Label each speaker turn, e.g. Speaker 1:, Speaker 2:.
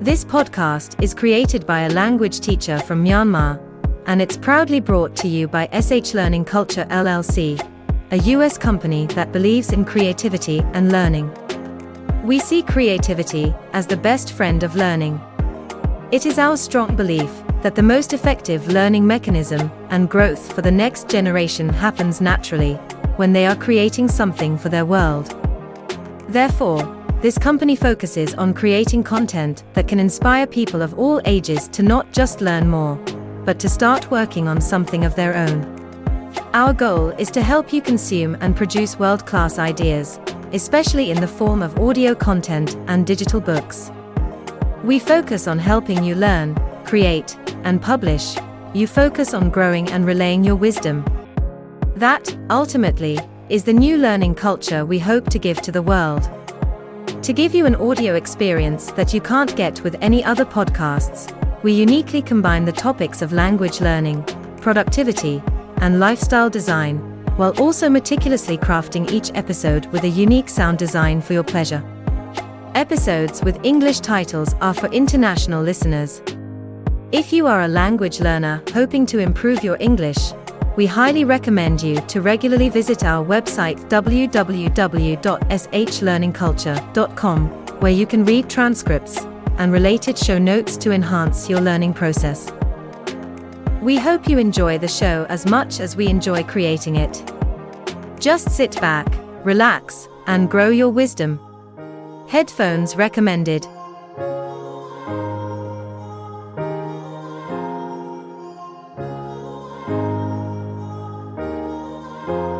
Speaker 1: This podcast is created by a language teacher from Myanmar, and it's proudly brought to you by SH Learning Culture LLC, a US company that believes in creativity and learning. We see creativity as the best friend of learning. It is our strong belief that the most effective learning mechanism and growth for the next generation happens naturally when they are creating something for their world. Therefore, this company focuses on creating content that can inspire people of all ages to not just learn more, but to start working on something of their own. Our goal is to help you consume and produce world class ideas, especially in the form of audio content and digital books. We focus on helping you learn, create, and publish. You focus on growing and relaying your wisdom. That, ultimately, is the new learning culture we hope to give to the world. To give you an audio experience that you can't get with any other podcasts, we uniquely combine the topics of language learning, productivity, and lifestyle design, while also meticulously crafting each episode with a unique sound design for your pleasure. Episodes with English titles are for international listeners. If you are a language learner hoping to improve your English, we highly recommend you to regularly visit our website www.shlearningculture.com, where you can read transcripts and related show notes to enhance your learning process. We hope you enjoy the show as much as we enjoy creating it. Just sit back, relax, and grow your wisdom. Headphones recommended. Thank you.